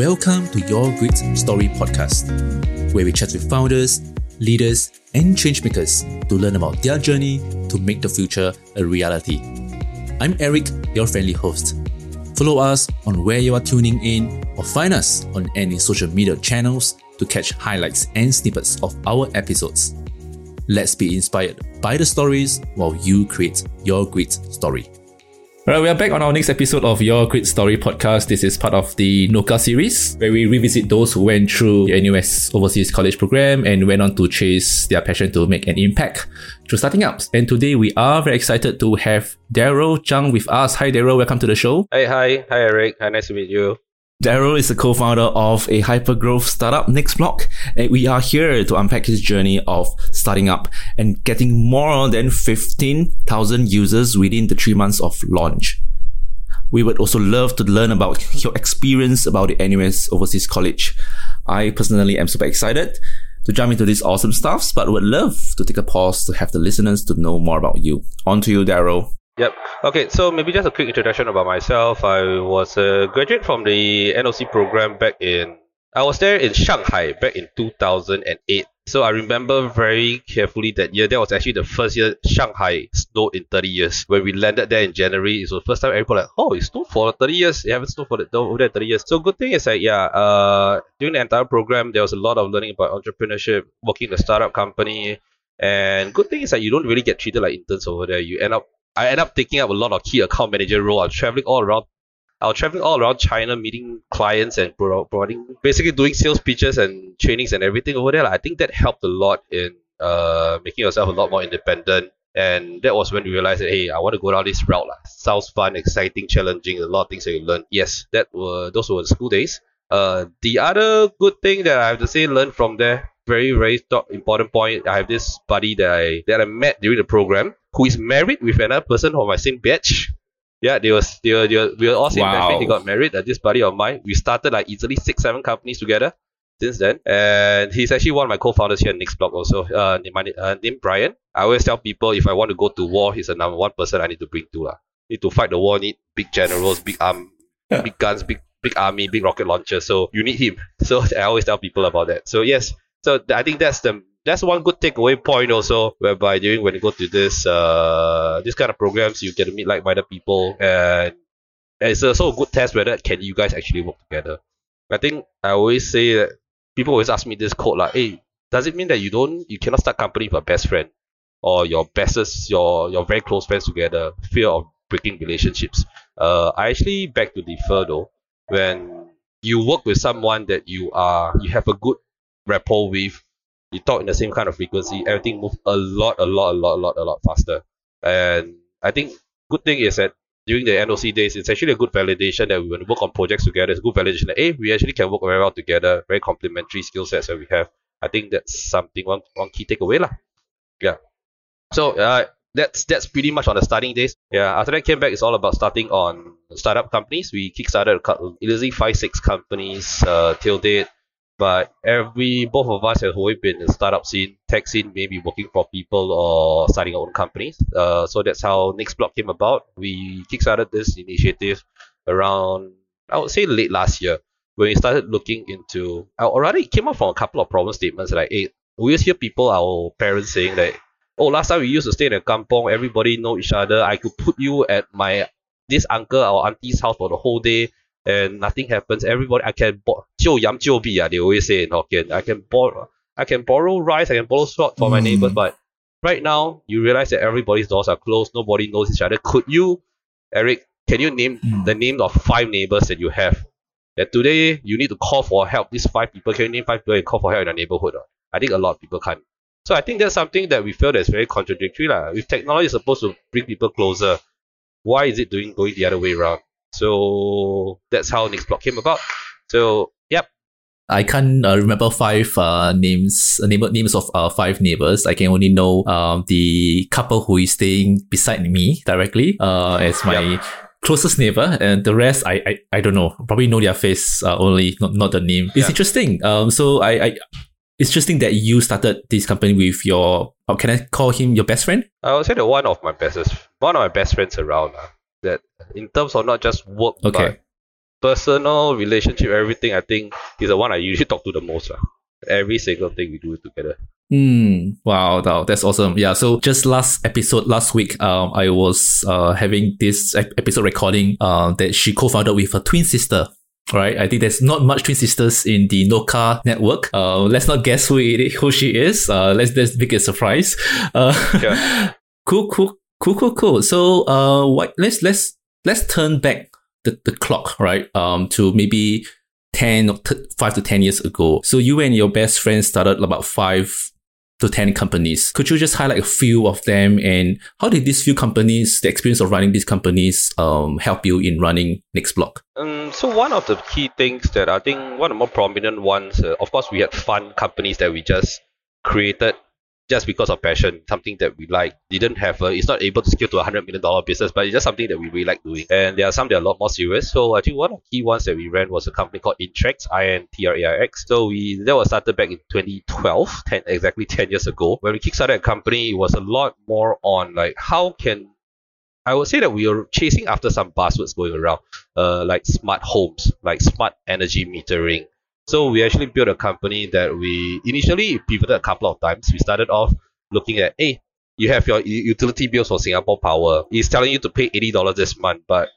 Welcome to Your Great Story podcast, where we chat with founders, leaders, and changemakers to learn about their journey to make the future a reality. I'm Eric, your friendly host. Follow us on where you are tuning in or find us on any social media channels to catch highlights and snippets of our episodes. Let's be inspired by the stories while you create your great story. All right, we are back on our next episode of Your Great Story podcast. This is part of the NOCA series, where we revisit those who went through the NUS Overseas College Program and went on to chase their passion to make an impact through starting ups. And today we are very excited to have Darrell Zhang with us. Hi, Darrell. Welcome to the show. Hi, hi, hi, Eric. Hi, nice to meet you. Darrell is the co-founder of a hyper-growth startup, Nextblock, and we are here to unpack his journey of starting up and getting more than 15,000 users within the three months of launch. We would also love to learn about your experience about the NUS Overseas College. I personally am super excited to jump into this awesome stuffs, but would love to take a pause to have the listeners to know more about you. On to you, Darrell. Yep. Okay, so maybe just a quick introduction about myself. I was a graduate from the NOC program back in, I was there in Shanghai back in 2008. So I remember very carefully that year. That was actually the first year Shanghai snowed in 30 years. When we landed there in January, it was the first time everybody like, oh, it snowed for 30 years. It haven't snowed for the, over there 30 years. So good thing is that, yeah, uh, during the entire program, there was a lot of learning about entrepreneurship, working in a startup company. And good thing is that you don't really get treated like interns over there. You end up I end up taking up a lot of key account manager role. I was traveling all around. I was traveling all around China, meeting clients and providing, basically doing sales pitches and trainings and everything over there. I think that helped a lot in uh, making yourself a lot more independent. And that was when we realized that hey, I want to go down this route. Lah. Sounds fun, exciting, challenging, a lot of things that you learn. Yes, that were those were the school days. Uh, the other good thing that I have to say learn from there, very very top important point. I have this buddy that I that I met during the program who is married with another person from my same batch. Yeah, they was they were, they were we were all same wow. batch. He got married. Uh, this buddy of mine. We started like easily six seven companies together since then. And he's actually one of my co-founders here at Nextblock also. Uh, my, uh, named Brian. I always tell people if I want to go to war, he's the number one person I need to bring to. Uh. Need to fight the war, need big generals, big arm, big guns, big big army, big rocket launcher. So you need him. So I always tell people about that. So yes, so I think that's the that's one good takeaway point also, whereby during when you go to this uh this kind of programs, you get to meet like-minded people, and, it's also a good test whether can you guys actually work together. I think I always say that people always ask me this quote like, "Hey, does it mean that you don't you cannot start company with a best friend or your bestest your your very close friends together? Fear of breaking relationships." Uh, I actually beg to differ though. When you work with someone that you are you have a good rapport with you talk in the same kind of frequency, everything moves a lot, a lot, a lot, a lot, a lot faster. And I think good thing is that during the NOC days, it's actually a good validation that we when we work on projects together, it's a good validation that hey, we actually can work very well together, very complementary skill sets that we have. I think that's something one one key takeaway lah. Yeah. So uh, that's that's pretty much on the starting days. Yeah. After that came back, it's all about starting on startup companies. We kickstarted easily five six companies uh, till date. But every both of us have always been in the startup scene, tech scene, maybe working for people or starting our own companies. Uh, so that's how Nextblock came about. We kickstarted this initiative around, I would say, late last year when we started looking into, or rather, it came up from a couple of problem statements like, hey, we always hear people, our parents saying that, oh, last time we used to stay in a kampong, everybody know each other. I could put you at my this uncle or auntie's house for the whole day and nothing happens. Everybody, I can borrow, yam bi, they always say in Hokkien. I can borrow, I can borrow rice, I can borrow salt for mm. my neighbors, but right now you realize that everybody's doors are closed. Nobody knows each other. Could you, Eric, can you name mm. the name of five neighbors that you have? That today you need to call for help. These five people, can you name five people and call for help in your neighborhood? Or? I think a lot of people can't. So I think that's something that we feel that's very contradictory. La. If technology is supposed to bring people closer, why is it doing going the other way around? So that's how Nextblock came about. So yep. I can't uh, remember five uh, names uh, name, names of uh, five neighbors. I can only know um, the couple who is staying beside me directly uh, as my yep. closest neighbor, and the rest I, I, I don't know. Probably know their face uh, only, not, not the name. It's yeah. interesting. Um, so I, I it's interesting that you started this company with your. can I call him your best friend? I would say the one of my bestest, one of my best friends around. Uh that in terms of not just work, okay. but personal relationship, everything, I think is the one I usually talk to the most. Uh. Every single thing we do together. Mm, wow, wow, that's awesome. Yeah. So just last episode, last week, um, I was uh, having this episode recording uh, that she co-founded with her twin sister. Right, I think there's not much twin sisters in the Noka network. Uh, let's not guess who it, who she is. Uh, let's let's make it a surprise. Uh, yeah. cool, cool, cool, cool, cool. So, uh, what? Let's let's let's turn back the, the clock, right? Um, to maybe 10 or t- 5 to 10 years ago. So you and your best friend started about 5 to 10 companies. Could you just highlight a few of them and how did these few companies, the experience of running these companies, um, help you in running Nextblock? Um, so one of the key things that I think one of the more prominent ones, uh, of course, we had fun companies that we just created just because of passion, something that we like. Didn't have a, it's not able to scale to a hundred million dollar business, but it's just something that we really like doing. And there are some that are a lot more serious. So I think one of the key ones that we ran was a company called Intraix, I N T R A I X. So we that was started back in 2012, 10, exactly 10 years ago. When we kickstarted a company, it was a lot more on like how can I would say that we were chasing after some buzzwords going around, uh, like smart homes, like smart energy metering, so we actually built a company that we initially pivoted a couple of times. We started off looking at, hey, you have your utility bills for Singapore Power. It's telling you to pay $80 this month, but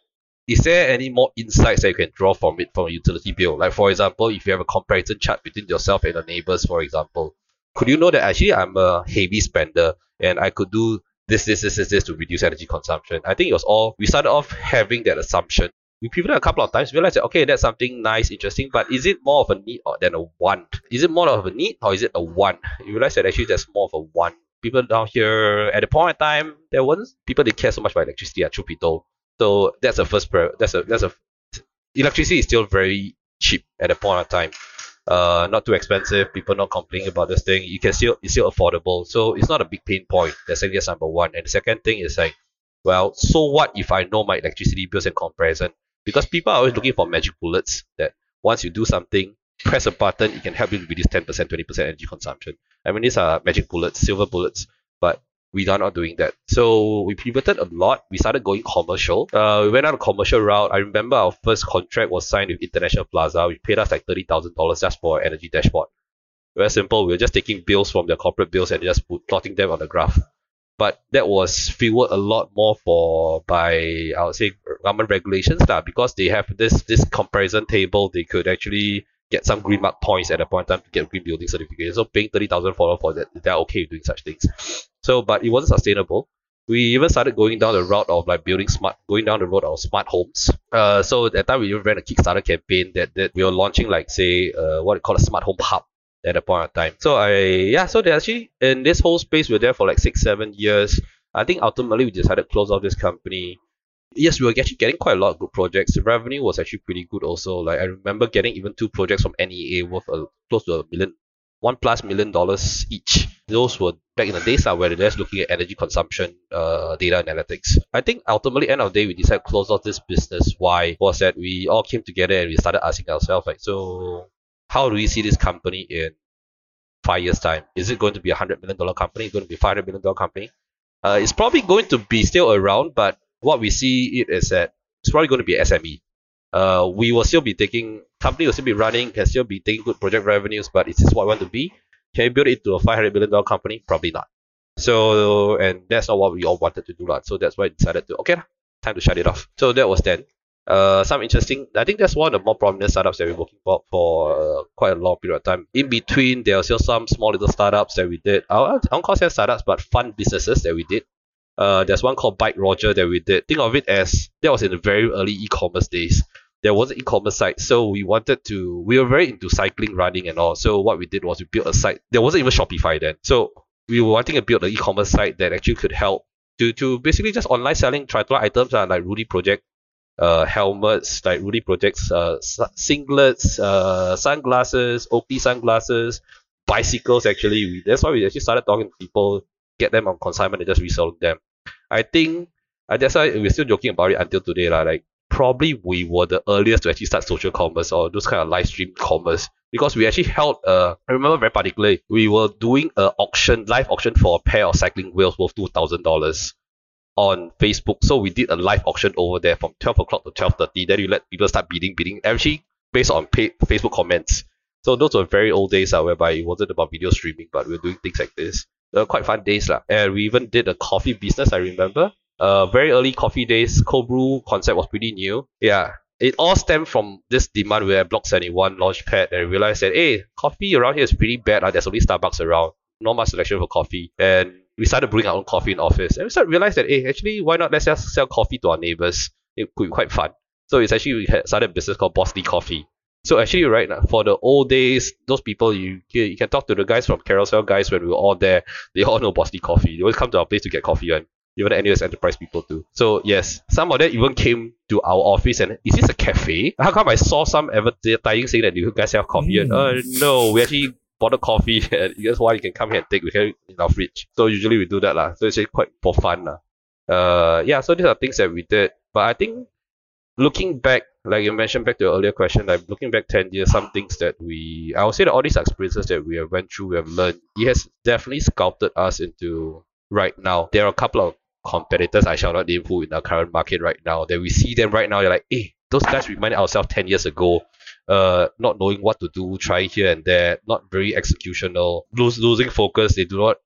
is there any more insights that you can draw from it from a utility bill? Like for example, if you have a comparison chart between yourself and your neighbors, for example, could you know that actually I'm a heavy spender and I could do this, this, this, this, this to reduce energy consumption? I think it was all we started off having that assumption we pivoted a couple of times, realized that okay, that's something nice, interesting, but is it more of a need or than a want? Is it more of a need or is it a want? You realize that actually that's more of a want. People down here at the point in time, there wasn't people didn't care so much about electricity, truth be told. So that's the first that's a that's a electricity is still very cheap at the point of time. Uh, not too expensive. People not complaining about this thing. You can still it's still affordable. So it's not a big pain point. That's I guess number one. And the second thing is like, well, so what if I know my electricity bills and comparison? Because people are always looking for magic bullets that once you do something, press a button, it can help you reduce 10%, 20% energy consumption. I mean, these are magic bullets, silver bullets, but we are not doing that. So we pivoted a lot. We started going commercial. Uh, we went on a commercial route. I remember our first contract was signed with International Plaza. We paid us like $30,000 just for energy dashboard. Very simple. We were just taking bills from their corporate bills and just plotting them on the graph but that was fueled a lot more for by I would say government regulations lah, because they have this this comparison table they could actually get some green mark points at a point in time to get green building certificate. So paying thirty thousand for for that they're okay with doing such things. So but it wasn't sustainable. We even started going down the route of like building smart going down the road of smart homes. Uh so at that time we even ran a Kickstarter campaign that, that we were launching like say uh what we call a smart home hub at that point of time. So I yeah, so they actually in this whole space we were there for like six, seven years. I think ultimately we decided to close off this company. Yes, we were actually getting quite a lot of good projects. The revenue was actually pretty good also. Like I remember getting even two projects from NEA worth a, close to a million, one plus million dollars each. Those were back in the days where they're just looking at energy consumption, uh, data analytics. I think ultimately, end of the day, we decided to close off this business. Why was that we all came together and we started asking ourselves like, so how do we see this company in five years time? Is it going to be a hundred million dollar company? Is it going to be five hundred million dollar company? Uh, it's probably going to be still around, but what we see it is that it's probably going to be SME. Uh, we will still be taking company will still be running, can still be taking good project revenues, but is this what we want to be? Can we build it to a five hundred million dollar company? Probably not. So and that's not what we all wanted to do, lah. So that's why I decided to okay, time to shut it off. So that was then. Uh, some interesting. I think that's one of the more prominent startups that we're working for for uh, quite a long period of time. In between, there are still some small little startups that we did. I don't call them startups, but fun businesses that we did. Uh, there's one called Bike Roger that we did. Think of it as that was in the very early e-commerce days. There was an e-commerce site, so we wanted to. We were very into cycling, running, and all. So what we did was we built a site. There wasn't even Shopify then, so we were wanting to build an e-commerce site that actually could help to to basically just online selling triathlon items uh, like Rudy Project uh, helmets like Rudy Projects, uh, singlets, uh, sunglasses, Oakley sunglasses, bicycles. Actually, we, that's why we actually started talking to people, get them on consignment and just reselling them. I think uh, that's why we're still joking about it until today. La, like probably we were the earliest to actually start social commerce or those kind of live stream commerce because we actually held uh I remember very particularly we were doing a auction live auction for a pair of cycling wheels worth two thousand dollars on Facebook. So we did a live auction over there from 12 o'clock to 12.30. Then you let people start bidding, bidding, actually based on pay, Facebook comments. So those were very old days uh, whereby it wasn't about video streaming, but we were doing things like this. Were quite fun days. Uh. And we even did a coffee business, I remember. Uh, very early coffee days, cold brew concept was pretty new. Yeah, it all stemmed from this demand where Block 71 Launchpad and realized that, hey, coffee around here is pretty bad. Uh, there's only Starbucks around. Not much selection for coffee. And we started brewing our own coffee in office. And we started realize that, hey, actually, why not let's just sell coffee to our neighbors? It could be quite fun. So it's actually, we had started a business called Boss Coffee. So actually, right now, for the old days, those people you you can talk to the guys from Carousell guys when we were all there. They all know Boss Coffee. They always come to our place to get coffee, and even the NUS enterprise people too. So yes, some of them even came to our office and is this a cafe? How come I saw some advertising saying that you guys have coffee? Mm. And uh, no, we actually a coffee and guess what? You can come here and take. We have in our fridge. So usually we do that lah. So it's quite for fun lah. Uh, yeah. So these are things that we did. But I think looking back, like you mentioned back to your earlier question, like looking back 10 years, some things that we, I would say that all these experiences that we have went through, we have learned, it has definitely sculpted us into right now. There are a couple of competitors, I shall not name who in our current market right now, that we see them right now, they're like, hey, those guys reminded ourselves 10 years ago, uh, not knowing what to do, trying here and there, not very executional, lose, losing focus, they do not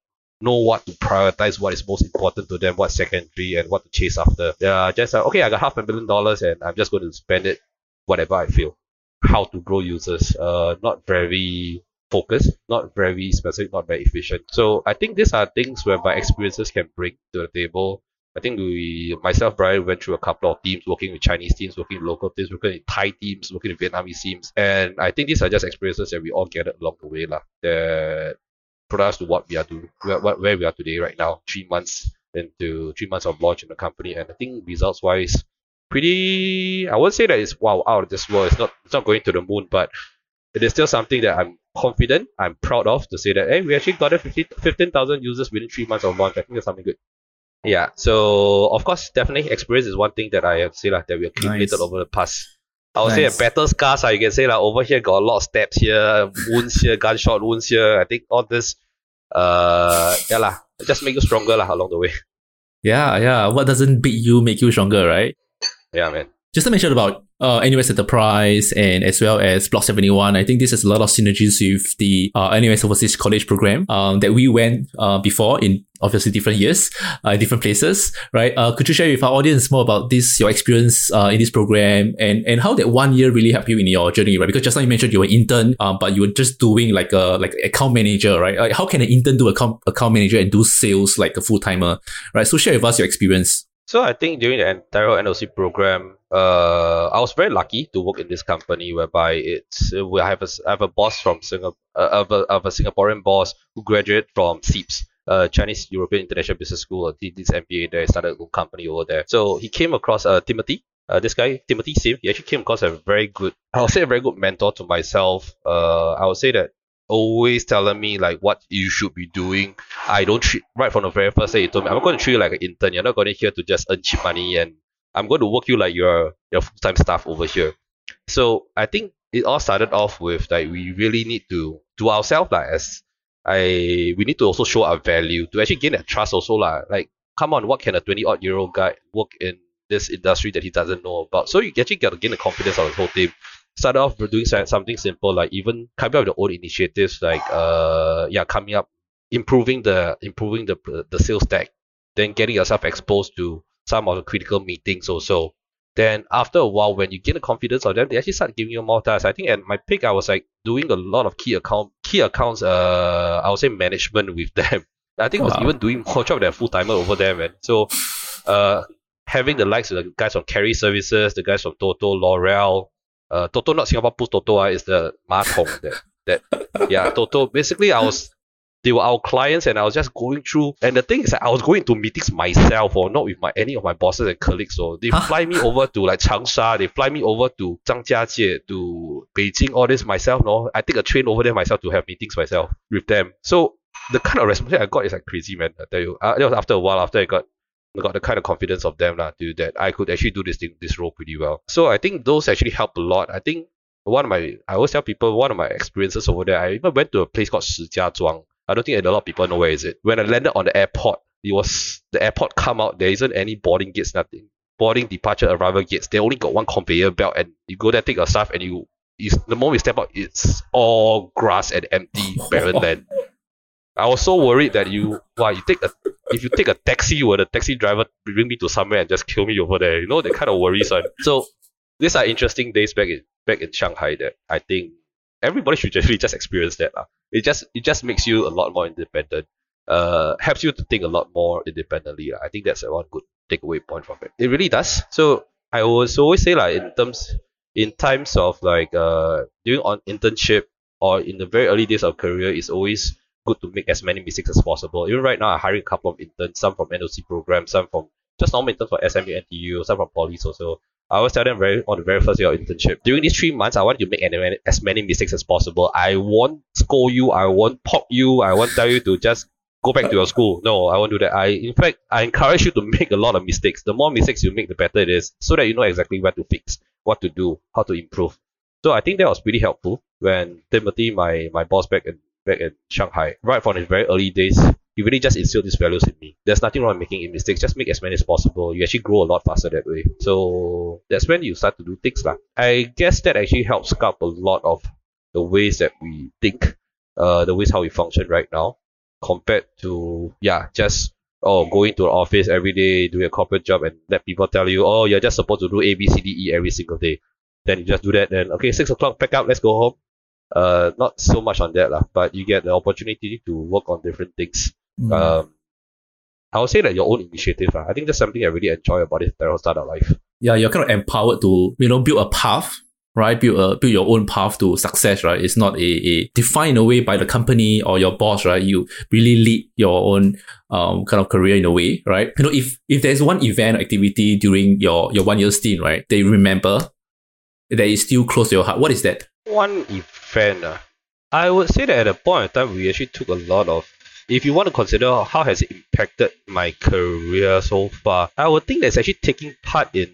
know what to prioritize, what is most important to them, what's secondary, and what to chase after. They're just like, okay, I got half a million dollars and I'm just going to spend it whatever I feel. How to grow users, uh, not very focused, not very specific, not very efficient. So I think these are things where my experiences can bring to the table. I think we, myself, Brian, went through a couple of teams, working with Chinese teams, working with local teams, working with Thai teams, working with Vietnamese teams, and I think these are just experiences that we all gathered along the way, lah. That put us to what we are doing, where, where we are today right now, three months into three months of launch in the company, and I think results wise, pretty. I won't say that it's wow out of this world. It's not. It's not going to the moon, but it is still something that I'm confident, I'm proud of to say that hey, we actually got 15,000 users within three months of launch. I think that's something good. Yeah. So of course, definitely experience is one thing that I have say like, that we accumulated nice. over the past I would nice. say a battle scars. Uh, you can say like over here got a lot of steps here, wounds here, gunshot wounds here. I think all this, uh, yeah lah, just make you stronger lah along the way. Yeah, yeah. What doesn't beat you make you stronger, right? Yeah, man. Just to mention about uh, NUS Enterprise and as well as Block 71. I think this has a lot of synergies with the uh, NUS Overseas College program um, that we went uh, before in obviously different years, uh, different places, right? Uh, could you share with our audience more about this, your experience uh, in this program and, and how that one year really helped you in your journey, right? Because just now you mentioned you were intern, um, but you were just doing like a, like account manager, right? Like how can an intern do account, account manager and do sales like a full timer, right? So share with us your experience. So I think during the entire NOC program, uh, I was very lucky to work in this company whereby it's we have a I have a boss from Singapore, uh, of, a, of a Singaporean boss who graduated from CEIBS, uh, Chinese European International Business School, did this MBA there, started a company over there. So he came across uh, Timothy. Uh, this guy Timothy Sim, he actually came across a very good, I would say a very good mentor to myself. Uh, I would say that always telling me like what you should be doing. I don't treat right from the very first day he told me I'm going to treat you like an intern. You're not going to here to just earn cheap money and I'm going to work you like your your full time staff over here. So I think it all started off with like we really need to do ourselves like as I we need to also show our value to actually gain that trust also like like come on what can a 20 odd year old guy work in this industry that he doesn't know about so you actually got to gain the confidence of the whole team start off with doing something simple like even coming up with the own initiatives like uh yeah coming up improving the improving the the sales deck then getting yourself exposed to some of the critical meetings also. Then after a while when you gain the confidence of them they actually start giving you more tasks. I think at my peak i was like doing a lot of key account key accounts uh i would say management with them. I think i was even doing more job than full-timer over there man. So uh having the likes of the guys from carry services the guys from toto l'oreal uh, Toto not Singapore Pools Toto uh, is the Matong that that yeah Toto. Basically, I was they were our clients and I was just going through. And the thing is, that I was going to meetings myself or not with my any of my bosses and colleagues. So they fly me over to like Changsha, they fly me over to Zhangjiajie, to Beijing, all this myself. No, I take a train over there myself to have meetings myself with them. So the kind of response I got is like crazy, man. I tell you, uh, it was after a while after I got got the kind of confidence of them lah, to that I could actually do this thing, this role pretty well. So I think those actually help a lot. I think one of my, I always tell people, one of my experiences over there, I even went to a place called Shijiazhuang. I don't think a lot of people know where is it. When I landed on the airport, it was the airport come out. There isn't any boarding gates, nothing. Boarding, departure, arrival gates. They only got one conveyor belt, and you go there, take your stuff, and you. you the moment you step out, it's all grass and empty, barren land. I was so worried that you, wow, you take a, if you take a taxi, will the taxi driver bring me to somewhere and just kill me over there? You know, that kind of worries. One. So these are interesting days back in back in Shanghai that I think everybody should actually just experience that. Uh. It just it just makes you a lot more independent. Uh, helps you to think a lot more independently. Uh. I think that's one good takeaway point from it. It really does. So I was always say like in terms in times of like uh doing on internship or in the very early days of career is always good to make as many mistakes as possible. Even right now, I'm hiring a couple of interns, some from NOC programs, some from just normal interns for SMU, NTU, some from Poly also. I always tell them very on the very first year of internship. During these three months, I want you to make as many mistakes as possible. I won't scold you. I won't pop you. I won't tell you to just go back to your school. No, I won't do that. I, in fact, I encourage you to make a lot of mistakes. The more mistakes you make, the better it is, so that you know exactly where to fix, what to do, how to improve. So I think that was pretty helpful when Timothy, my my boss back in back in Shanghai, right from his very early days, he really just instilled these values in me. There's nothing wrong with making mistakes. Just make as many as possible. You actually grow a lot faster that way. So that's when you start to do things lah. I guess that actually helps sculpt a lot of the ways that we think, uh, the ways how we function right now, compared to yeah, just oh going to the office every day, doing a corporate job, and let people tell you, oh, you're just supposed to do A, B, C, D, E every single day. Then you just do that. Then okay, six o'clock, pack up, let's go home. Uh, not so much on that lah, but you get the opportunity to work on different things. Mm. Um, I would say that your own initiative. Uh, I think that's something I really enjoy about this Terrell Startup Life. Yeah, you're kind of empowered to, you know, build a path, right? Build a build your own path to success, right? It's not a, a defined away by the company or your boss, right? You really lead your own um kind of career in a way, right? You know, if if there's one event or activity during your your one year stint, right, they remember that is still close to your heart. What is that? One event, uh, I would say that at a point in time we actually took a lot of if you want to consider how has it impacted my career so far, I would think that's actually taking part in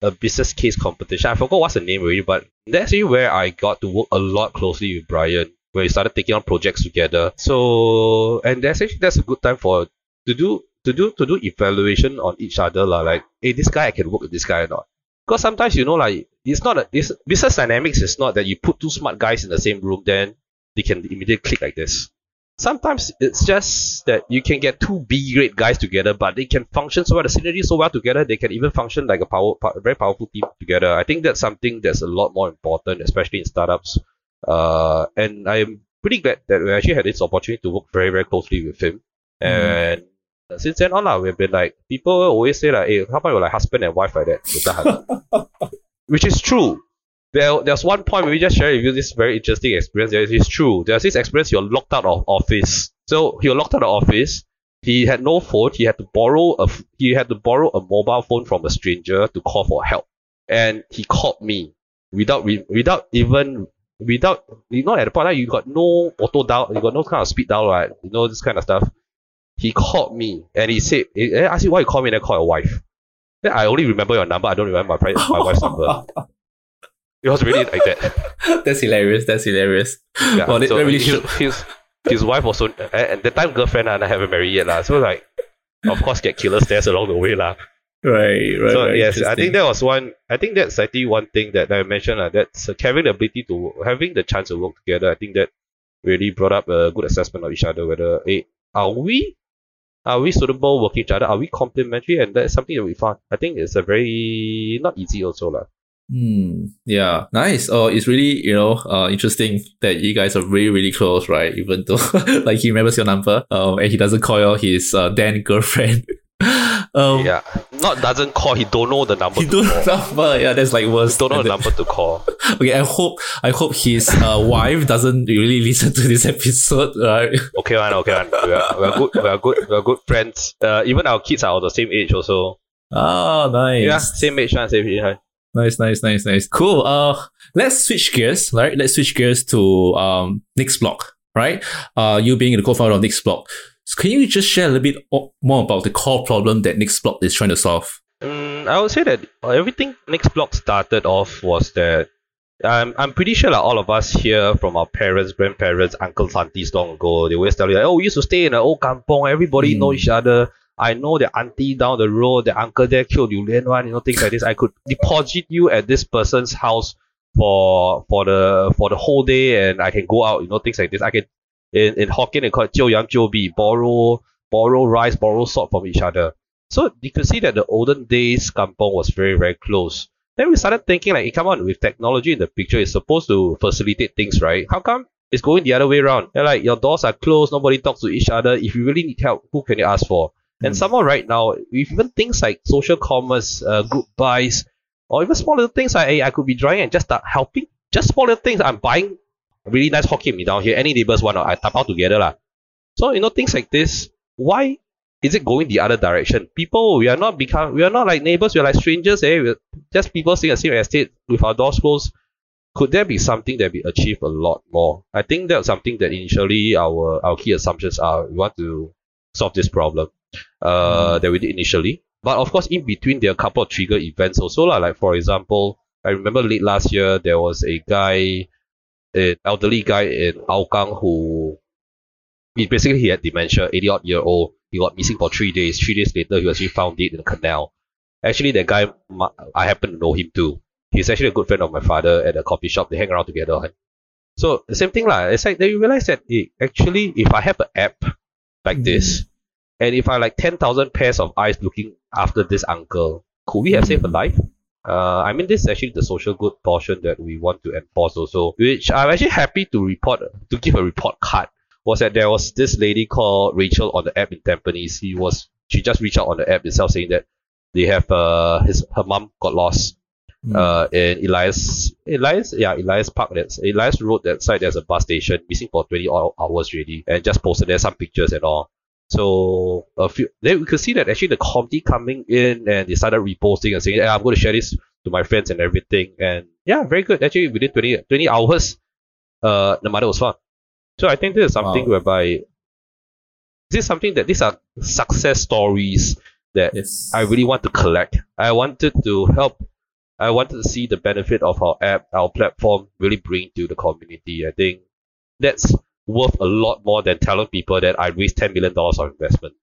a business case competition. I forgot what's the name already, but that's actually where I got to work a lot closely with Brian, where we started taking on projects together. So and that's actually that's a good time for to do to do to do evaluation on each other lah. Like, hey, this guy I can work with this guy or not. Because sometimes you know like it's not a this business dynamics is not that you put two smart guys in the same room then they can immediately click like this sometimes it's just that you can get two B grade guys together, but they can function so well, the synergy so well together, they can even function like a power, a very powerful team together. I think that's something that's a lot more important, especially in startups. Uh, and I'm pretty glad that we actually had this opportunity to work very, very closely with him. Mm. And since then on, uh, we've been like, people always say like, hey, how about you like husband and wife like that? Which is true there, there's one point we just share with you this very interesting experience. There is true. There's this experience you're locked out of office. So he was locked out of office. He had no phone. He had to borrow a he had to borrow a mobile phone from a stranger to call for help. And he called me without without even without you know at the point you got no auto dial, you got no kind of speed dial, right? You know this kind of stuff. He called me and he said, I asked you why you call me and then call your wife. Then I only remember your number. I don't remember my, my wife's number. It was really like that. That's hilarious. That's hilarious. Yeah, well, so really his, his, his wife also, and the time girlfriend and I haven't married yet. La, so like, of course, get killer stares along the way. La. Right, right. So, right, yes, I think that was one, I think that's actually one thing that I mentioned. Uh, that's uh, having the ability to, having the chance to work together. I think that really brought up a good assessment of each other. Whether, hey, are we are we suitable working each other? Are we complementary? And that's something that we found. I think it's a very not easy also. La. Hmm. Yeah. Nice. Oh, it's really you know uh interesting that you guys are really really close, right? Even though like he remembers your number, um, and he doesn't call his uh, then girlfriend. um, yeah, not doesn't call. He don't know the number. He don't know the number. Yeah, that's like worse. He don't know the number to call. okay, I hope I hope his uh, wife doesn't really listen to this episode. Right? Okay, man. Okay, man. We are, we are good. We are good. We are good friends. Uh, even our kids are the same age also. Oh, nice. Yeah, same age, man. Same age. Nice, nice, nice, nice. Cool. Uh, let's switch gears, right? Let's switch gears to um next block, right? Uh, you being the co-founder of NextBlock. So can you just share a little bit more about the core problem that NextBlock is trying to solve? Um, I would say that everything NextBlock started off was that I'm, I'm pretty sure like all of us here from our parents, grandparents, uncles, aunties long ago, they always tell you, like, oh, we used to stay in an old kampong, everybody Mm. know each other. I know the auntie down the road, the uncle there killed you one, you know, things like this. I could deposit you at this person's house for for the for the whole day and I can go out, you know, things like this. I can in, in Hokkien they call it Jiu Yang Jiu Bi, borrow borrow rice, borrow salt from each other. So you could see that the olden days kampong was very, very close. Then we started thinking like, come on, with technology in the picture, it's supposed to facilitate things, right? How come it's going the other way around? They're like your doors are closed, nobody talks to each other. If you really need help, who can you ask for? Mm. And hmm. somehow right now, even things like social commerce, uh, group buys, or even small little things like hey, I could be driving and just start helping. Just small little things, I'm buying really nice Hokkien mee down here. Any neighbors want, I tap out together. lah. So, you know, things like this, why is it going the other direction? People, we are not become, we are not like neighbors, we are like strangers, eh? We're just people staying in the same estate with our doors closed. Could there be something that we achieve a lot more? I think that's something that initially our, our key assumptions are we want to solve this problem uh, that we did initially. But of course, in between, there are a couple of trigger events also. Like, for example, I remember late last year, there was a guy, an elderly guy in Hougang who basically he had dementia, 80 odd year old. He got missing for three days. Three days later, he was actually found dead in a canal. Actually, that guy, I happen to know him too. He's actually a good friend of my father at a coffee shop. They hang around together. So the same thing lah. It's like then you realize that eh, actually, if I have an app like Mhm. this, and if I like ten thousand pairs of eyes looking after this uncle, could we have saved a life? Uh, I mean, this is actually the social good portion that we want to enforce also, which I'm actually happy to report, to give a report card, was that there was this lady called Rachel on the app in Tampines. He was, she just reached out on the app itself saying that they have, uh, his, her mom got lost, Mm. uh, in Elias, Elias, yeah, Elias Park, that's, Elias Road, that side, there's a bus station, missing for 20 hou- hours already, and just posted there some pictures and all. So a few then we could see that actually the committee coming in and they started reposting and saying, "Yeah, I'm going to share this to my friends and everything. And yeah, very good. Actually, within 20, 20 hours, uh, the mother was found. So I think this is something Wow. whereby this is something that these are success stories that Yes. I really want to collect. I wanted to help. I wanted to see the benefit of our app, our platform really bring to the community. I think that's worth a lot more than telling people that I raised ten million dollars of investment.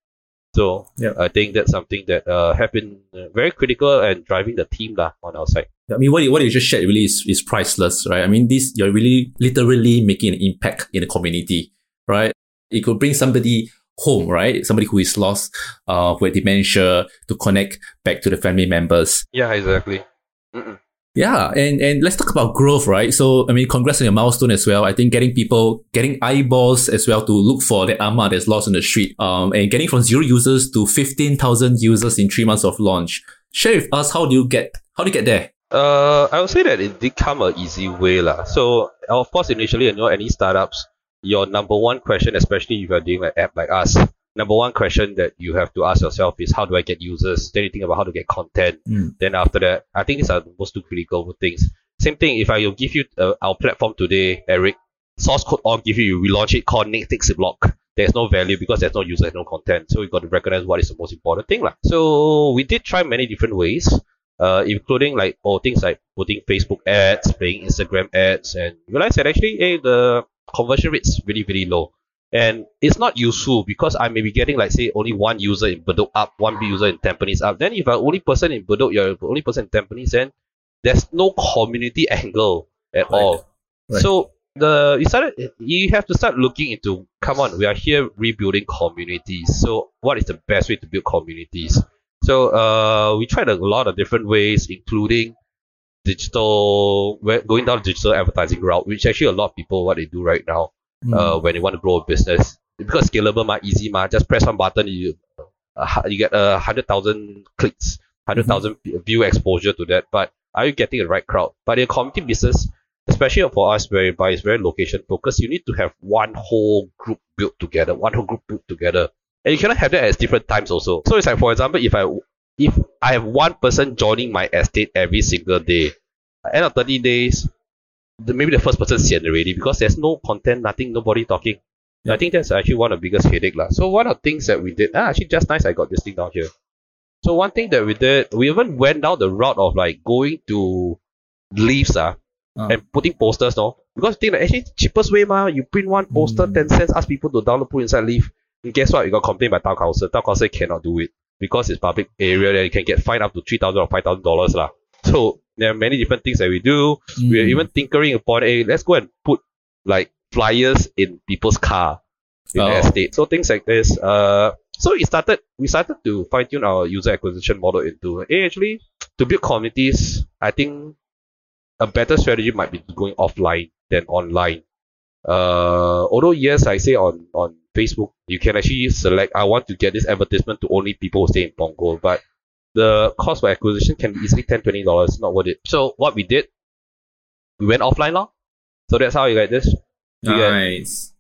So Yep. I think that's something that uh, have been uh, very critical and driving the team lah on our side. I mean, what you, what you just shared really is, is priceless, right? I mean, this, you're really literally making an impact in the community, right? It could bring somebody home, right? Somebody who is lost, uh, with dementia to connect back to the family members. Yeah, exactly. Mm-mm. Yeah, and, and let's talk about growth, right? So, I mean, congrats on your milestone as well. I think getting people, getting eyeballs as well to look for that Amma that's lost in the street, um, and getting from zero users to 15,000 users in three months of launch. Share with us, how do you get, how do you get there? Uh, I would say that it did come a easy way lah. So of course, initially, you know, any startups, your number one question, especially if you're doing an app like us, number one question that you have to ask yourself is how do I get users? Then you think about how to get content. Mm. Then after that, I think these are the most two critical things. Same thing. If I will give you uh, our platform today, Eric, source code all give you, you relaunch it called Next Block. There's no value because there's no user, no content. So you got to recognize what is the most important thing. lah. So we did try many different ways uh, including like oh things like putting Facebook ads, playing Instagram ads, and realize that actually hey the conversion rate's really really low, and it's not useful because I may be getting like say only one user in Bedok up, one B user in Tampines up. Then if I'm only person in Bedok, you're the only person in Tampines, then there's no community angle at Right. all. Right. So the you started you have to start looking into come on we are here rebuilding communities so what is the best way to build communities so uh, we tried a lot of different ways, including digital, we're going down the digital advertising route, which actually a lot of people what they do right now Mm. uh, when you want to grow a business because scalable, ma, easy, ma, just press one button, you uh, you get a hundred thousand clicks, hundred thousand view exposure to that. But are you getting the right crowd? But in a community business, especially for us, whereby it's very location focused, you need to have one whole group built together, one whole group built together. And you cannot have that at different times also. So it's like, for example, if I if I have one person joining my estate every single day, end of 30 days, the, maybe the first person sian already because there's no content, nothing, nobody talking. I think that's actually one of the biggest headache. lah. So one of the things that we did, ah, actually just nice I got this thing down here. So one thing that we did, we even went down the route of like going to leaves, ah, Ah. and putting posters, no? Because think that actually cheapest way, ma, you print one poster, Mm. 10 cents, ask people to download, put inside, leave. And guess what? You got complained by town council. Town council cannot do it because it's public area. Then you can get fined up to three thousand or five thousand dollars, lah. So there are many different things that we do. We are Mm. even tinkering upon, hey, let's go and put like flyers in people's car in the Oh. estate. So things like this. Uh, so it started. We started to fine tune our user acquisition model into. Hey, actually, to build communities, I think a better strategy might be going offline than online. Uh, although yes, I say on on Facebook, you can actually select. I want to get this advertisement to only people who stay in Punggol, but the cost for acquisition can be easily 10 20 dollars. Not worth it. So what we did, we went offline, lor. So that's how you get this. You get- Nice.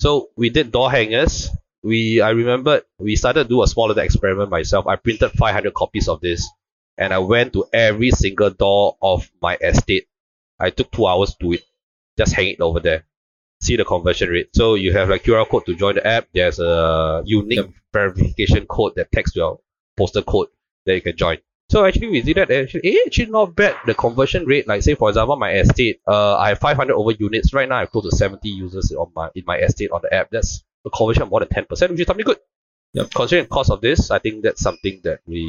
so we did door hangers. We I remember we started to do a small little experiment myself. I printed 500 copies of this, and I went to every single door of my estate. I took two hours to do it. Just hang it over there. See the conversion rate. So you have like QR code to join the app. There's a unique Yep. verification code that tags to your postal code that you can join. So actually we did that. Actually, eh, actually not bad. The conversion rate, like say for example, my estate, uh, I have 500 over units right now. I have close to 70 users on my in my estate on the app. That's a conversion of more than 10%, which is something good. Yep. Considering the cost of this, I think that's something that we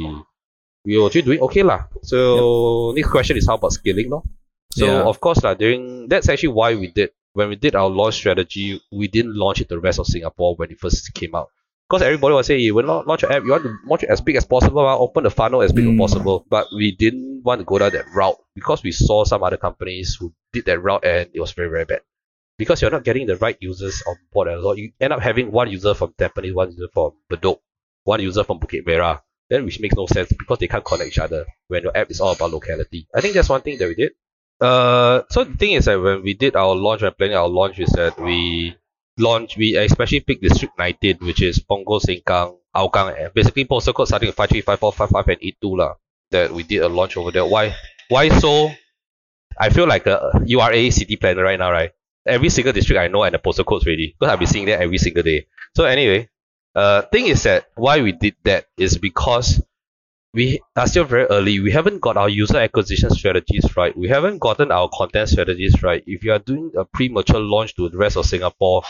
we are actually doing okay lah. So next question is how about scaling, no? So Yeah. of course lah, during that's actually why we did when we did our launch strategy, we didn't launch it to the rest of Singapore when it first came out. Because everybody was saying, you will not launch an app, you want to launch it as big as possible, ah, open the funnel as big as Mm. possible. But we didn't want to go down that route because we saw some other companies who did that route and it was very, very bad. Because you're not getting the right users on board as well. You end up having one user from Tampines, one user from Bedok, one user from Bukit Merah. Then which makes no sense because they can't connect each other when your app is all about locality. I think that's one thing that we did. Uh, so the thing is that when we did our launch, and planning our launch, is that we launch, we especially picked District 19, which is Punggol, Sengkang, Hougang, and basically postal code starting with 53, 54, 55, and 82 lah. That we did a launch over there. Why? Why so? I feel like a URA city planner right now, right? Every single district I know and the postal codes ready because I've been seeing that every single day. So anyway, uh, thing is that why we did that is because we are still very early. We haven't got our user acquisition strategies right. We haven't gotten our content strategies right. If you are doing a premature launch to the rest of Singapore,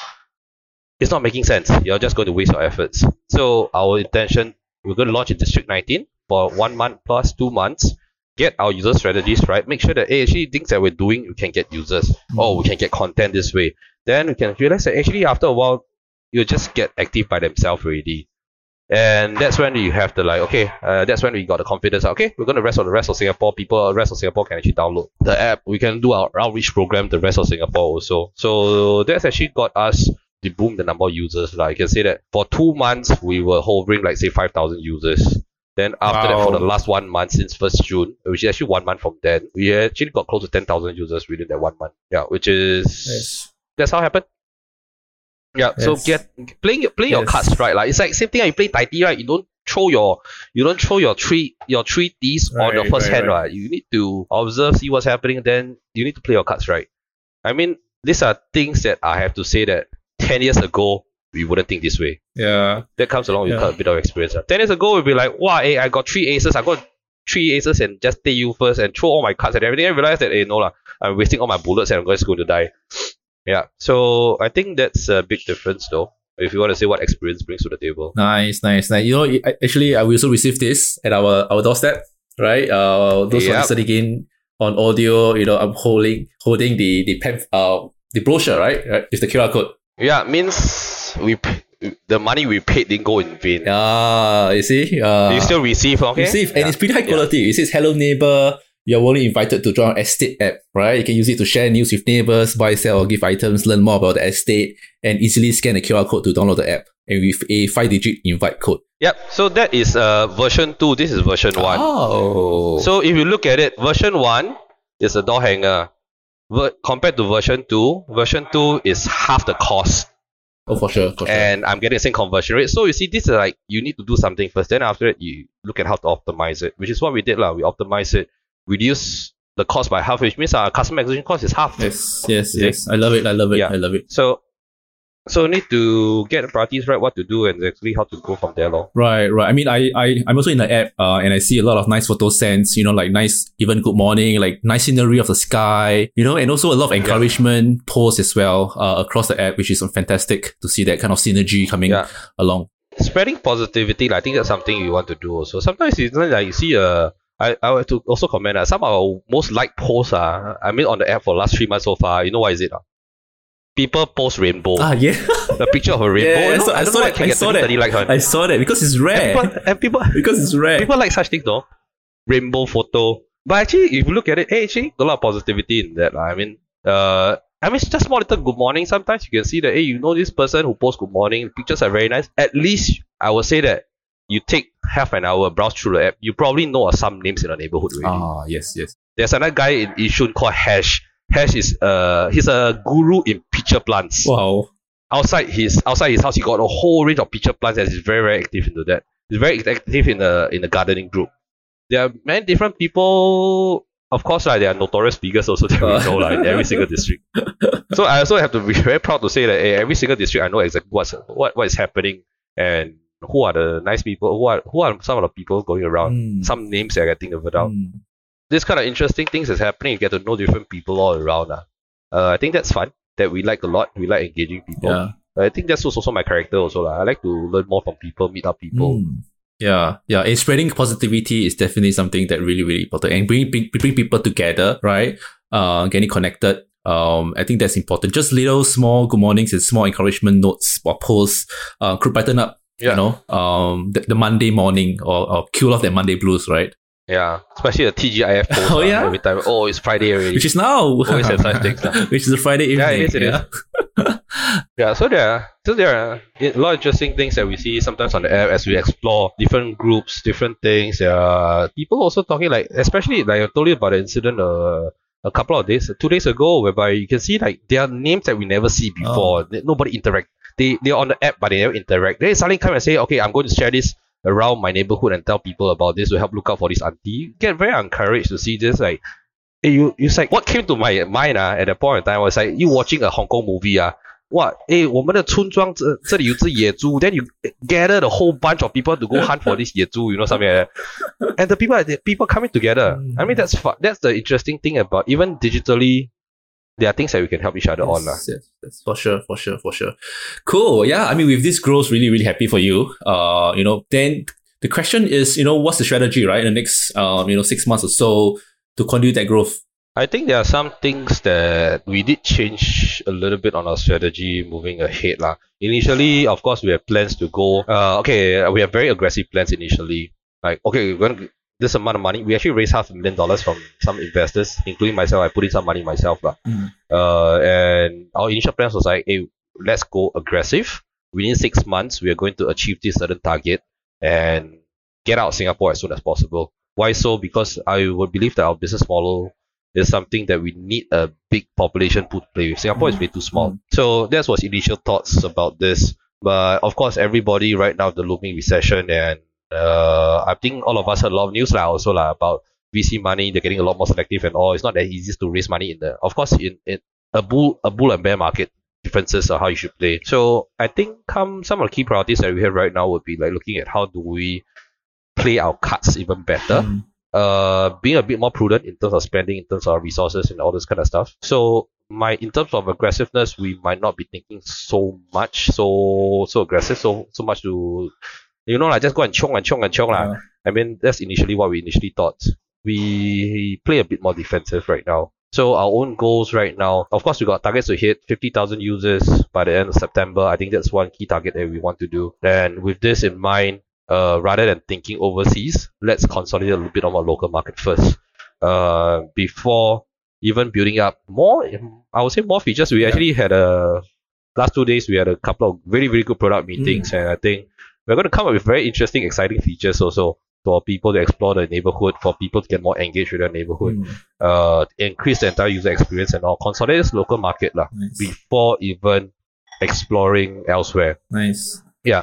it's not making sense. You're just going to waste your efforts. So our intention, we're going to launch in District 19 for one month plus two months. Get our user strategies right. Make sure that hey, actually things that we're doing, we can get users. Mm. Oh, we can get content this way. Then we can realize that actually after a while, you'll just get active by themselves already. And that's when you have to like, okay, uh, that's when we got the confidence. Okay, we're going to rest of the rest of Singapore people, rest of Singapore can actually download the app. We can do our outreach program the rest of Singapore also. So that's actually got us to boom the number of users. Like I can say that for two months we were hovering like say five thousand users. Then after that, for the last one month since first June, which is actually one month from then, we actually got close to ten thousand users within that one month. Yeah, which is that's how it happened. Yeah, so get playing your playing your Yes. cards right. Like it's like same thing. You play Tai Ti, right? You don't throw your you don't throw your three your three Ds on the first right, hand, right. right. You need to observe, see what's happening. Then you need to play your cards right. I mean, these are things that I have to say that ten years ago we wouldn't think this way. Yeah. That comes along with Yeah. a bit of experience. ah. Ten years ago we'd be like, wow, hey, I got three aces. I got three aces and just take you first and throw all my cards and everything. I realized that, hey, no lah, I'm wasting all my bullets and I'm just going to die. Yeah. So I think that's a big difference though. If you want to say what experience brings to the table. Nice, nice, nice. You know, actually, I also received this at our our doorstep, right? Uh, those who are Yep. listening in on audio, you know, I'm holding holding the the pen, uh, the brochure, right? Right, with the QR code. Yeah, means we p- the money we paid didn't go in vain. Yeah, you see, uh, You still receive, okay? receive, and Yeah. it's pretty high quality. It says, "Hello, neighbor." You're only invited to join our estate app, right? You can use it to share news with neighbors, buy, sell, or give items, learn more about the estate, and easily scan a QR code to download the app. And with a five-digit invite code. Yep. So that is uh version two. This is version one. Oh, So if you look at it, version one is a door hanger. Ver- compared to version two, version two is half the cost, oh, for sure, for sure. and I'm getting the same conversion rate. So you see, this is like you need to do something first. Then after that, you look at how to optimize it, which is what we did lah. We optimize it, reduce the cost by half, which means our customer acquisition cost is half. Yes, yes, Yeah. yes. I love it. I love it. Yeah. I love it. So So need to get the priorities right, what to do, and exactly how to go from there. Lor. Right, right. I mean, I, I, I'm also in the app, uh, and I see a lot of nice photo sends, you know, like nice, even good morning, like nice scenery of the sky, you know, and also a lot of encouragement posts as well, uh, across the app, which is fantastic to see that kind of synergy coming Yeah. along. Spreading positivity, like, I think that's something you want to do also. Sometimes it's not like you see a. I, I have to also comment that some of our most liked posts are, I mean, on the app for last three months so far. You know what is it? ah? People post rainbow, Ah, yeah. the picture of a rainbow. Yeah, you I know, I saw that- can I saw that. likes. I saw that because it's rare. And people, and people, because it's rare. people like such things, though. Rainbow photo. But actually, if you look at it, hey, actually, a lot of positivity in that. lah. I mean, uh, I mean, it's just more little good morning. Sometimes you can see that, hey, you know this person who posts good morning, pictures are very nice. At least, I would say that you take half an hour, browse through the app, you probably know some names in the neighborhood already. Ah, yes, yes. There's another guy in Yishun called Hash. Hash is uh he's a guru in pitcher plants Wow. outside his outside his house he got a whole range of pitcher plants and he's very very active into that he's very active in the in the gardening group there are many different people of course like there are notorious figures also that we Uh. know like, in every single district so I also have to be very proud to say that eh, every single district I know exactly what's what what is happening and who are the nice people who are who are some of the people going around Mm. some names that I can think of it out Mm. this kind of interesting things is happening. You get to know different people all around. Uh. Uh, I think that's fun. That we like a lot. We like engaging people. Yeah. I think that's also my character also. lah. I like to learn more from people, meet up people. Mm. Yeah, yeah. And spreading positivity is definitely something that really, really important. And bring bring, bring people together, right? Uh, getting connected. Um, I think that's important. Just little small good mornings and small encouragement notes or posts. Uh, could brighten up. Yeah. You know, um, the, the Monday morning or, or kill off that Monday blues, right? Yeah, especially the TGIF post. Oh, ah, yeah? Every time, oh, it's Friday already. Which is now. Always have such things. Which is a Friday evening. Yeah, it is, it is. yeah, so there are so there are a lot of interesting things that we see sometimes on the app as we explore different groups, different things. There are people also talking like, especially like I told you about the incident uh, a couple of days, two days ago, whereby you can see like there are names that we never see before. That Nobody interact. They they're on the app, but they never interact. They suddenly come and say, okay, I'm going to share this around my neighborhood and tell people about this to help look out for this auntie. You get very encouraged to see this like. Hey, you, you like what came to my mind ah, at that point in time was like you watching a Hong Kong movie ah, what? 诶，我们的村庄这这里有只野猪，then you gather the whole bunch of people to go hunt for this 野猪, you know something like that. And the people, the people coming together. I mean, that's fun. That's the interesting thing about even digitally, there are things that we can help each other on. lah. Yes, yes, yes, for sure, for sure, for sure. Cool. Yeah, I mean, with this growth, really, really happy for you. Uh, you know, then the question is, you know, what's the strategy, right? In the next, um, you know, six months or so to continue that growth. I think there are some things that we did change a little bit on our strategy moving ahead. lah. Initially, of course, we have plans to go. Uh, okay, we have very aggressive plans initially. Like, okay, we're going to this amount of money. We actually raised half a million dollars from some investors, including myself. I put in some money myself. lah. Mm. Uh, and our initial plans was like, hey, let's go aggressive. Within six months, we are going to achieve this certain target and get out of Singapore as soon as possible. Why so? Because I would believe that our business model is something that we need a big population pool to play with. Singapore is way too small. Mm. So that was initial thoughts about this. But of course, everybody right now, the looming recession, and uh, I think all of us heard a lot of news lah also lah about VC money. They're getting a lot more selective and all. It's not that easy to raise money in the. Of course, in, in a bull a bull and bear market, differences of how you should play. So I think come some of the key priorities that we have right now would be like looking at how do we play our cards even better Mm. uh being a bit more prudent in terms of spending in terms of resources and all this kind of stuff so my in terms of aggressiveness we might not be thinking so much so so aggressive so so much to you know like just go and chong and chong and chong. Yeah. i mean that's initially what we initially thought we play a bit more defensive right now so our own goals right now of course we got targets to hit 50000 users by the end of september i think that's one key target that we want to do and with this in mind uh, rather than thinking overseas, let's consolidate a little bit on our local market first. Uh, before even building up more, I would say more features. We Yeah. actually had a last two days. We had a couple of very very good product meetings, and I think we're going to come up with very interesting, exciting features also for people to explore the neighborhood, for people to get more engaged with their neighborhood, Mm. uh, increase the entire user experience and all. Consolidate this local market lah Nice. before even exploring elsewhere. nice. Yeah.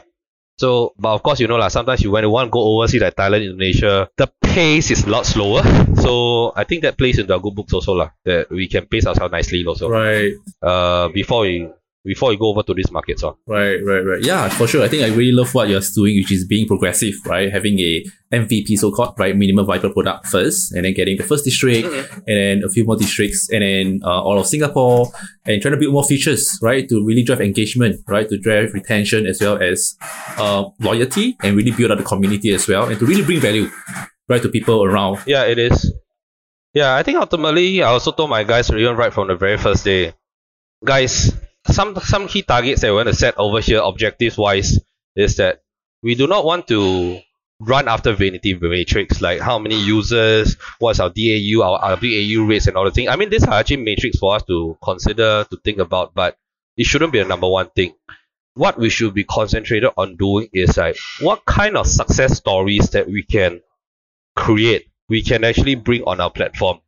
So, but of course, you know, like sometimes you when you want to go overseas like Thailand, Indonesia, the pace is a lot slower. So I think that plays into our good books also, lah. That we can pace ourselves nicely also. Right. Uh, before we before you go over to these markets. On. Right, right, right. Yeah, for sure. I think I really love what you're doing, which is being progressive, right? Having a MVP so called, right? Minimum viable product first, and then getting the first district, mm-hmm. and then a few more districts, and then uh, all of Singapore, and trying to build more features, right? To really drive engagement, right? To drive retention as well as uh, loyalty, and really build out the community as well, and to really bring value, right, to people around. Yeah, it is. Yeah, I think ultimately I also told my guys even right from the very first day, guys, some some key targets that we want to set over here, objectives wise, is that we do not want to run after vanity metrics like how many users, what's our DAU, our, DAU rates, and all the things. I mean, these are actually metrics for us to consider, to think about, but it shouldn't be the number one thing. What we should be concentrated on doing is like what kind of success stories that we can create, we can actually bring on our platform.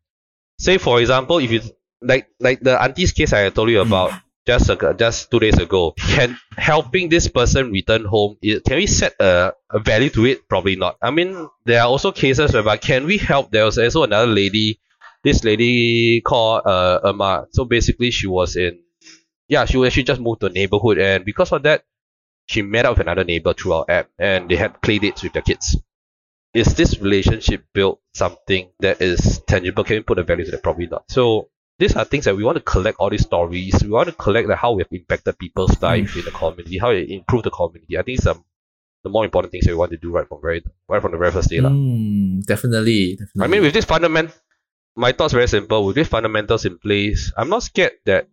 Say for example, if you like like the auntie's case I told you about, just just two days ago. Can helping this person return home? Can we set a, a value to it? Probably not. I mean, there are also cases whereby can we help? There was also another lady. This lady called uh. So basically, she was in yeah, she actually just moved to a neighborhood, and because of that, she met up with another neighbor through our app, and they had play dates with their kids. Is this relationship built something that is tangible? Can we put a value to that? Probably not. So these are things that we want to collect all these stories. We want to collect like, how we have impacted people's life mm. in the community, how it improved the community. I think um, the more important things that we want to do right from very right from the very first day. Mm, definitely, definitely. I mean with this fundament my thoughts very simple. With these fundamentals in place, I'm not scared that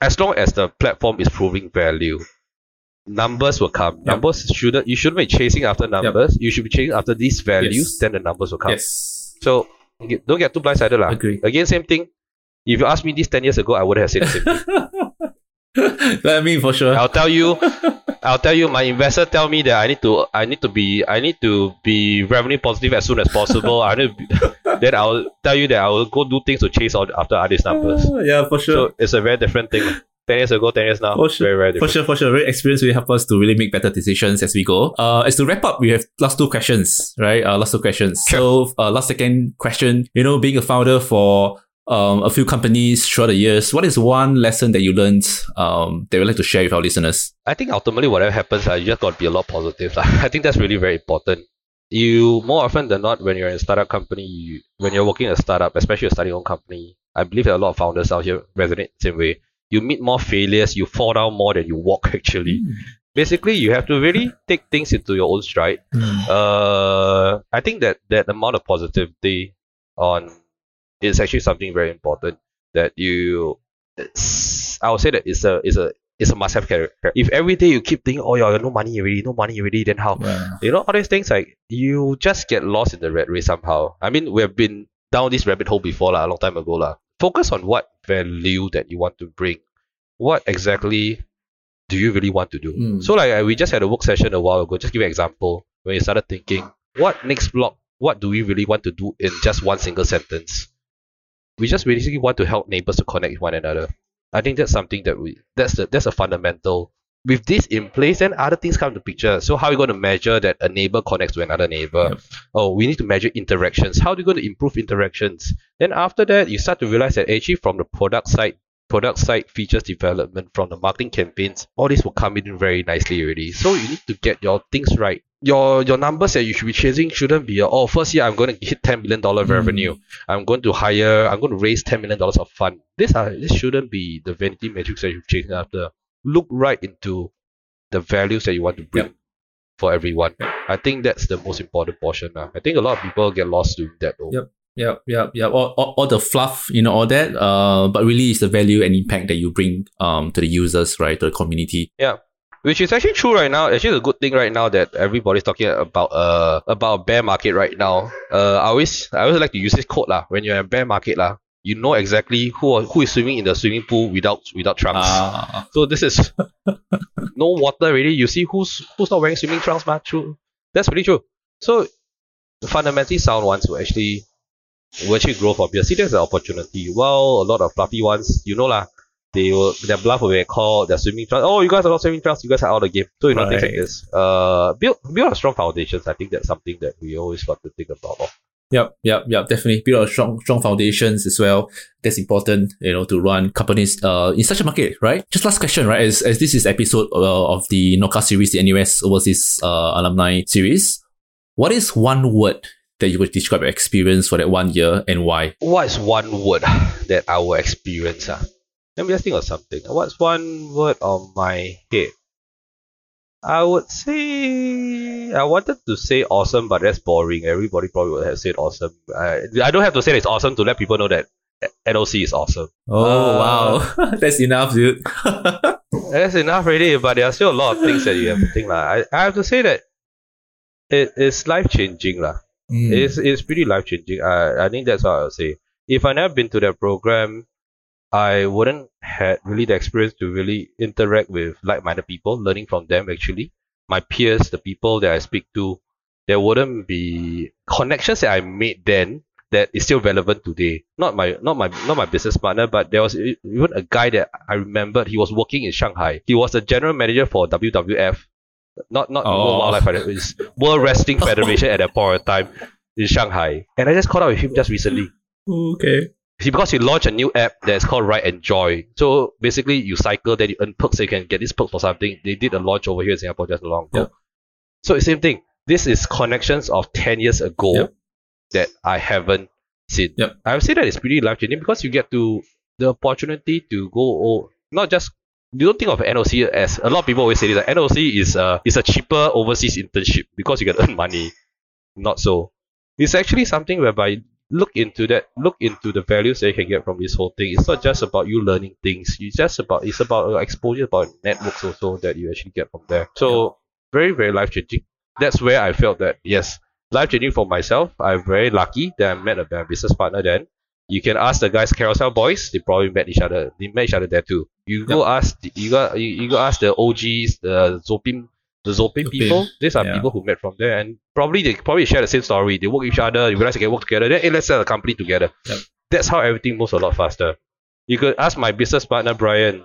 as long as the platform is proving value, numbers will come. Yep. Numbers shouldn't you shouldn't be chasing after numbers. Yep. You should be chasing after these values, yes. then the numbers will come. Yes. So don't get too blindsided. Agree. Again, same thing if you asked me this 10 years ago, I would have said the same thing. I mean, for sure. I'll tell you, I'll tell you, my investor tell me that I need to, I need to be, I need to be revenue positive as soon as possible. I need, then I'll tell you that I will go do things to chase out after all numbers. Uh, yeah, for sure. So it's a very different thing. 10 years ago, 10 years now. For sure. Very, very different. For sure, for sure. Very experience will help us to really make better decisions as we go. Uh, as to wrap up, we have last two questions, right? Uh, last two questions. Sure. So, uh, last second question, you know, being a founder for um, a few companies throughout the years. What is one lesson that you learned um, that you would like to share with our listeners? I think ultimately whatever happens, uh, you just got to be a lot positive. I think that's really very important. You more often than not, when you're in a startup company, you, when you're working in a startup, especially a starting own company, I believe that a lot of founders out here resonate the same way. You meet more failures, you fall down more than you walk actually. Mm. Basically, you have to really take things into your own stride. Mm. Uh, I think that that amount of positivity on it's actually something very important that you I would say that it's a it's a it's a must have character. If every day you keep thinking, oh yeah, no money already, no money already, then how? Yeah. You know, all these things like you just get lost in the red race somehow. I mean, we have been down this rabbit hole before la, a long time ago la. Focus on what value that you want to bring. What exactly do you really want to do? Mm. So like we just had a work session a while ago. Just give an example when you started thinking, what NextBlock? What do we really want to do in just one single sentence? We just basically want to help neighbors to connect with one another. I think that's something that we that's the that's a fundamental. With this in place, then other things come to picture. So how are you going to measure that a neighbor connects to another neighbor? Yep. Oh, we need to measure interactions. How are you going to improve interactions? Then after that, you start to realize that actually from the product side, product side features development, from the marketing campaigns, all this will come in very nicely already. So you need to get your things right your your numbers that you should be chasing shouldn't be oh first year I'm going to hit ten million dollar mm. revenue. I'm going to hire I'm going to raise ten million dollars of fund. This are this shouldn't be the vanity metrics that you're chasing after. Look right into the values that you want to bring yep. for everyone. I think that's the most important portion. Uh. I think a lot of people get lost doing that. Though. Yep. Yep, yep, yep. All, all, all the fluff, you know, all that. Uh, but really, it's the value and impact that you bring um to the users, right, to the community. Yeah which is actually true right now. Actually, a good thing right now that everybody's talking about uh about bear market right now. Uh, I always I always like to use this quote lah. When you're in bear market lah, you know exactly who who is swimming in the swimming pool without without trunks. Ah. So this is no water really. You see who's who's not wearing swimming trunks, ma? True. That's pretty true. So fundamentally sound ones will actually will actually grow from here. See, there's an opportunity. Well, a lot of fluffy ones, you know lah they will their bluff will be called their swimming trunks. Oh, you guys are not swimming trunks. You guys are out of the game. So you know right. things like this. Uh, build build on strong foundations. I think that's something that we always got to think about. Yep, yep, yep. Definitely build a strong, strong foundations as well. That's important, you know, to run companies uh in such a market, right? Just last question, right? As, as this is episode uh, of the NOCA series, the NUS Overseas uh, Alumni series, what is one word that you would describe your experience for that one year and why? What's one word that I will experience? Uh? Let me just think of something. What's one word on my head? I would say I wanted to say awesome, but that's boring. Everybody probably would have said awesome. I, I don't have to say it's awesome to let people know that NOC is awesome. Oh uh, wow, that's enough, dude. that's enough already. But there are still a lot of things that you have to think. Like. I, I have to say that it is life changing. La. Mm. It's, it's pretty life changing. I, I think that's what I'll say. If I never been to that program, I wouldn't had really the experience to really interact with like-minded people, learning from them actually. My peers, the people that I speak to, there wouldn't be connections that I made then that is still relevant today. Not my not my not my business partner, but there was even a guy that I remembered. He was working in Shanghai. He was a general manager for WWF, not not oh. World Wildlife Federation, World Wrestling Federation at that point of time in Shanghai. And I just caught up with him just recently. Oh, okay see, because he launched a new app that's called Ride and Joy. So basically, you cycle, then you earn perks, so you can get this perks for something. They did a launch over here in Singapore just a long ago. Yep. So same thing. This is connections of 10 years ago yep. that I haven't seen. Yep. I would say that it's pretty life changing because you get to the opportunity to go, oh, not just you don't think of NOC as a lot of people always say this. Uh, like NOC is a is a cheaper overseas internship because you can earn money. Not so. It's actually something whereby look into that look into the values that you can get from this whole thing it's not just about you learning things it's just about it's about uh, exposure about networks also that you actually get from there so very very life changing that's where i felt that yes life changing for myself i'm very lucky that i met a business partner then you can ask the guys Carousell boys they probably met each other they met each other there too you go ask you got you, you go ask the og's the zopim the Zopim people, these are yeah. people who met from there, and probably they probably share the same story. They work with each other, you realize they can work together. Then, hey, let's set a company together. Yep. That's how everything moves a lot faster. You could ask my business partner Brian,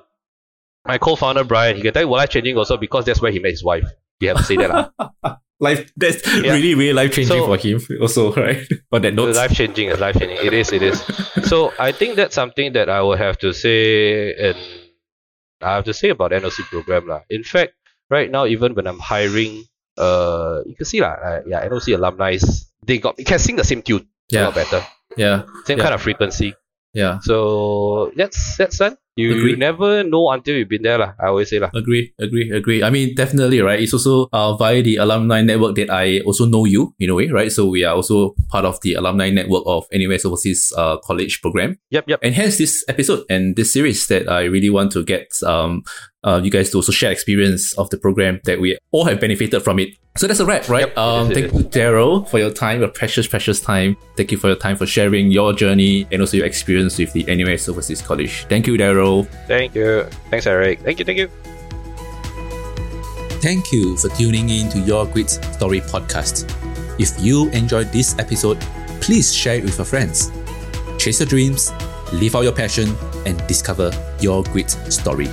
my co-founder Brian. He can tell you life changing also because that's where he met his wife. You have to say that. Ah. life that's yeah. really really life changing so, for him also right on that note life changing is life changing it is it is so i think that's something that i will have to say and i have to say about noc program lah. in fact right now even when I'm hiring, uh, you can see lah, uh, yeah, NOC alumni, they got you can sing the same tune yeah. a lot better. Yeah. Same yeah. kind of frequency. Yeah. So that's that's done. You, you never know until you've been there, lah. I always say, lah. Agree, agree, agree. I mean, definitely, right? It's also uh, via the alumni network that I also know you in a way, right? So we are also part of the alumni network of NUS Overseas uh, College program. Yep, yep. And hence this episode and this series that I really want to get um uh, you guys to also share experience of the program that we all have benefited from it. So that's a wrap, right? Yep, um, thank you, Darrell, for your time, your precious, precious time. Thank you for your time for sharing your journey and also your experience with the NUS Overseas College. Thank you, Darrell. Thank you. Thanks, Eric. Thank you. Thank you. Thank you for tuning in to Your Grit Story podcast. If you enjoyed this episode, please share it with your friends. Chase your dreams, live out your passion, and discover your grit story.